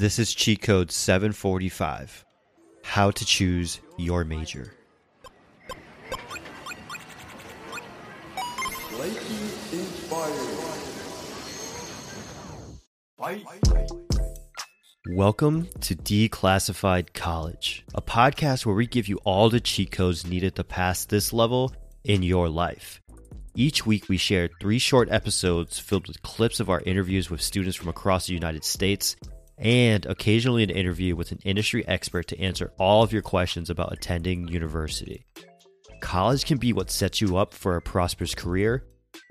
This is cheat code 745 How to choose your major. Welcome to Declassified College, a podcast where we give you all the cheat codes needed to pass this level in your life. Each week, we share three short episodes filled with clips of our interviews with students from across the United States and occasionally an interview with an industry expert to answer all of your questions about attending university. College can be what sets you up for a prosperous career,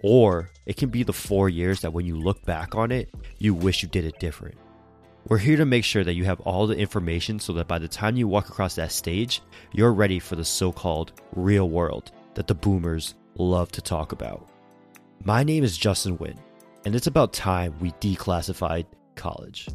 or it can be the four years that when you look back on it, you wish you did it different. We're here to make sure that you have all the information so that by the time you walk across that stage, you're ready for the so called real world that the boomers love to talk about. My name is Justin Wynn, and it's about time we declassified college.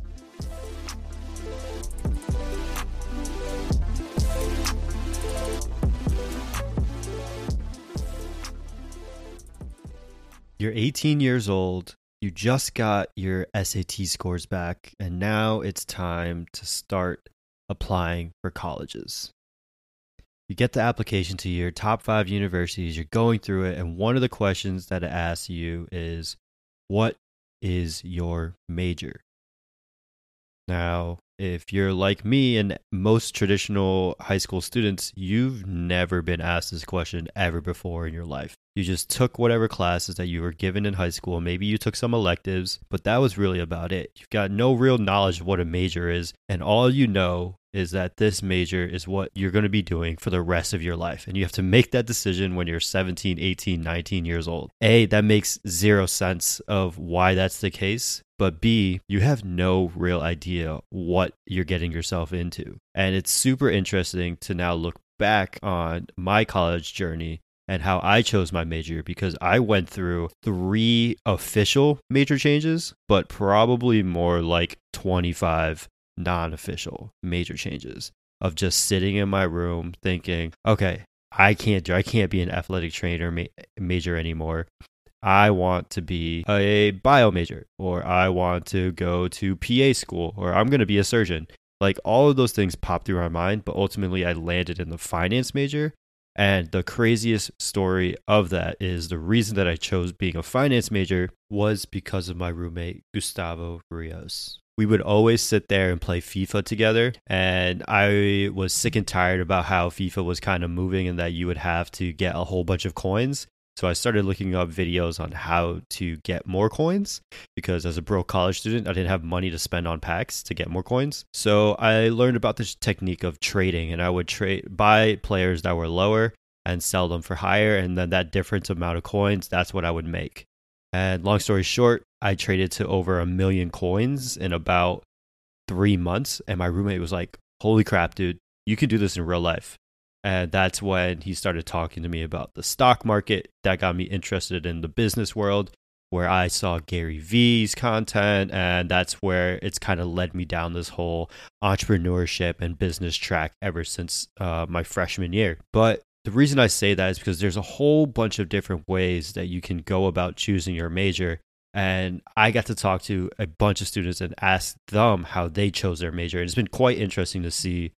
You're 18 years old, you just got your SAT scores back, and now it's time to start applying for colleges you get the application to your top five universities, you're going through it, and one of the questions that it asks you is, What is your major? Now, if you're like me and most traditional high school students, you've never been asked this question ever before in your life. You just took whatever classes that you were given in high school. Maybe you took some electives, but that was really about it. You've got no real knowledge of what a major is, and all you know is that this major is what you're going to be doing for the rest of your life. And you have to make that decision when you're 17, 18, 19 years old. A, that makes zero sense of why that's the case. But B, you have no real idea what you're getting yourself into. And it's super interesting to now look back on my college journey and how I chose my major because I went through three official major changes, but probably more like 25 non official major changes of just sitting in my room thinking, okay, I can't do, I can't be an athletic trainer ma- major anymore. I want to be a bio major, or I want to go to PA school, or I'm going to be a surgeon. Like all of those things popped through my mind, but ultimately I landed in the finance major. And the craziest story of that is the reason that I chose being a finance major was because of my roommate, Gustavo Rios we would always sit there and play FIFA together. And I was sick and tired about how FIFA was kind of moving and that you would have to get a whole bunch of coins. So I started looking up videos on how to get more coins because as a broke college student, I didn't have money to spend on packs to get more coins. So I learned about this technique of trading and I would trade buy players that were lower and sell them for higher and then that difference amount of coins, that's what I would make. And long story short, I traded to over a million coins in about three months. And my roommate was like, Holy crap, dude, you can do this in real life. And that's when he started talking to me about the stock market. That got me interested in the business world, where I saw Gary Vee's content. And that's where it's kind of led me down this whole entrepreneurship and business track ever since uh, my freshman year. But the reason I say that is because there's a whole bunch of different ways that you can go about choosing your major. And I got to talk to a bunch of students and ask them how they chose their major. And it's been quite interesting to see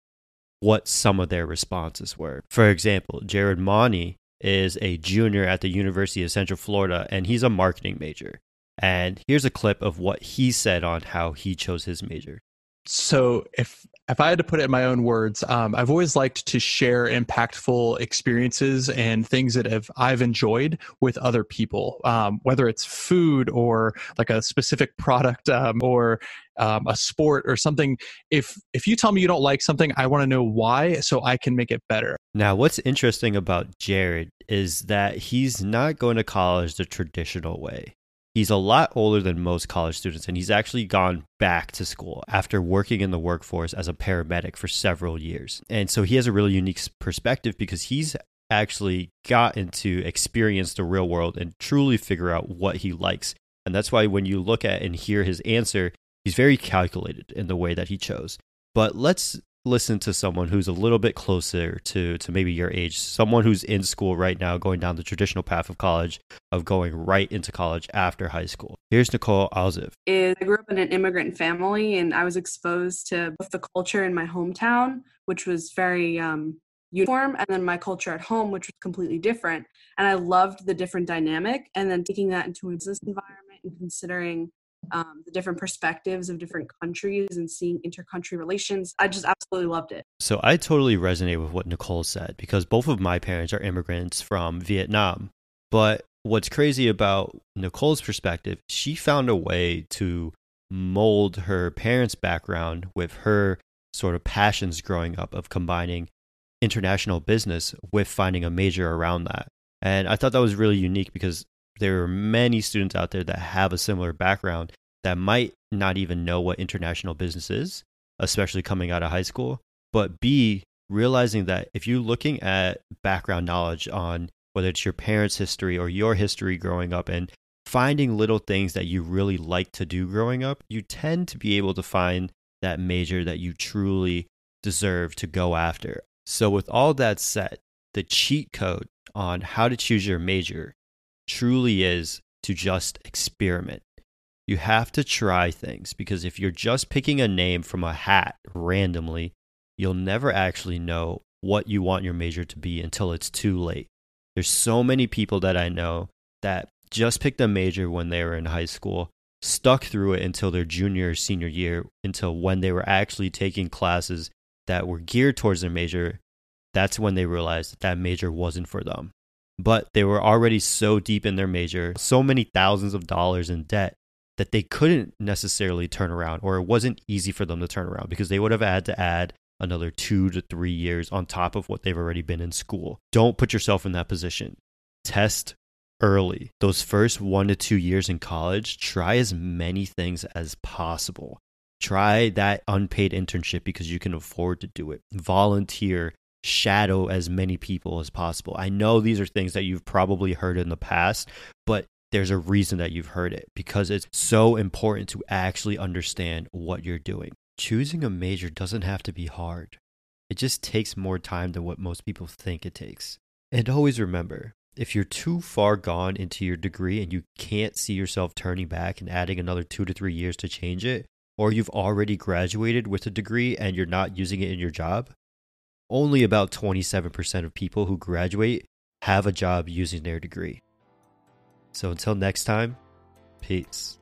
what some of their responses were. For example, Jared Money is a junior at the University of Central Florida and he's a marketing major. And here's a clip of what he said on how he chose his major so if if I had to put it in my own words, um, I've always liked to share impactful experiences and things that have I've enjoyed with other people, um, whether it's food or like a specific product um, or um, a sport or something. If if you tell me you don't like something, I want to know why so I can make it better. Now, what's interesting about Jared is that he's not going to college the traditional way. He's a lot older than most college students, and he's actually gone back to school after working in the workforce as a paramedic for several years. And so he has a really unique perspective because he's actually gotten to experience the real world and truly figure out what he likes. And that's why when you look at and hear his answer, he's very calculated in the way that he chose. But let's listen to someone who's a little bit closer to to maybe your age, someone who's in school right now, going down the traditional path of college, of going right into college after high school. Here's Nicole Alziv. I grew up in an immigrant family, and I was exposed to both the culture in my hometown, which was very um, uniform, and then my culture at home, which was completely different. And I loved the different dynamic, and then taking that into a business environment and considering um, the different perspectives of different countries and seeing intercountry relations. I just absolutely loved it. So I totally resonate with what Nicole said because both of my parents are immigrants from Vietnam. But what's crazy about Nicole's perspective, she found a way to mold her parents' background with her sort of passions growing up of combining international business with finding a major around that. And I thought that was really unique because there are many students out there that have a similar background that might not even know what international business is, especially coming out of high school. But B, realizing that if you're looking at background knowledge on whether it's your parents' history or your history growing up and finding little things that you really like to do growing up, you tend to be able to find that major that you truly deserve to go after. So, with all that said, the cheat code on how to choose your major truly is to just experiment. You have to try things because if you're just picking a name from a hat randomly, you'll never actually know what you want your major to be until it's too late. There's so many people that I know that just picked a major when they were in high school, stuck through it until their junior or senior year, until when they were actually taking classes that were geared towards their major. That's when they realized that that major wasn't for them but they were already so deep in their major, so many thousands of dollars in debt that they couldn't necessarily turn around, or it wasn't easy for them to turn around because they would have had to add another two to three years on top of what they've already been in school. Don't put yourself in that position. Test early. Those first one to two years in college, try as many things as possible. Try that unpaid internship because you can afford to do it. Volunteer shadow as many people as possible. I know these are things that you've probably heard in the past, but there's a reason that you've heard it because it's so important to actually understand what you're doing. Choosing a major doesn't have to be hard. It just takes more time than what most people think it takes. And always remember, if you're too far gone into your degree and you can't see yourself turning back and adding another two to three years to change it, or you've already graduated with a degree and you're not using it in your job, only about 27% of people who graduate have a job using their degree. So until next time, peace.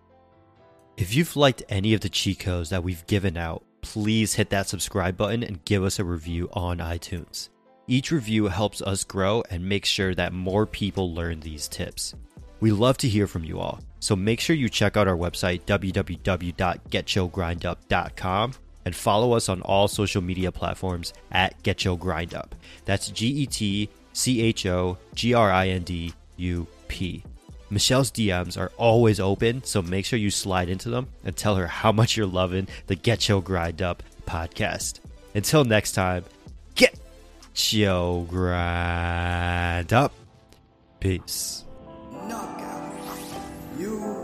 If you've liked any of the cheat codes that we've given out, please hit that subscribe button and give us a review on iTunes. Each review helps us grow and make sure that more people learn these tips. We love to hear from you all, so make sure you check out our website www.getchogrindup.com and follow us on all social media platforms at Get Yo Grind Up. That's G E T C H O G R I N D U P. Michelle's DMs are always open, so make sure you slide into them and tell her how much you're loving the Get Yo Grind Up podcast. Until next time, get yo grind up. Peace. Knockout. You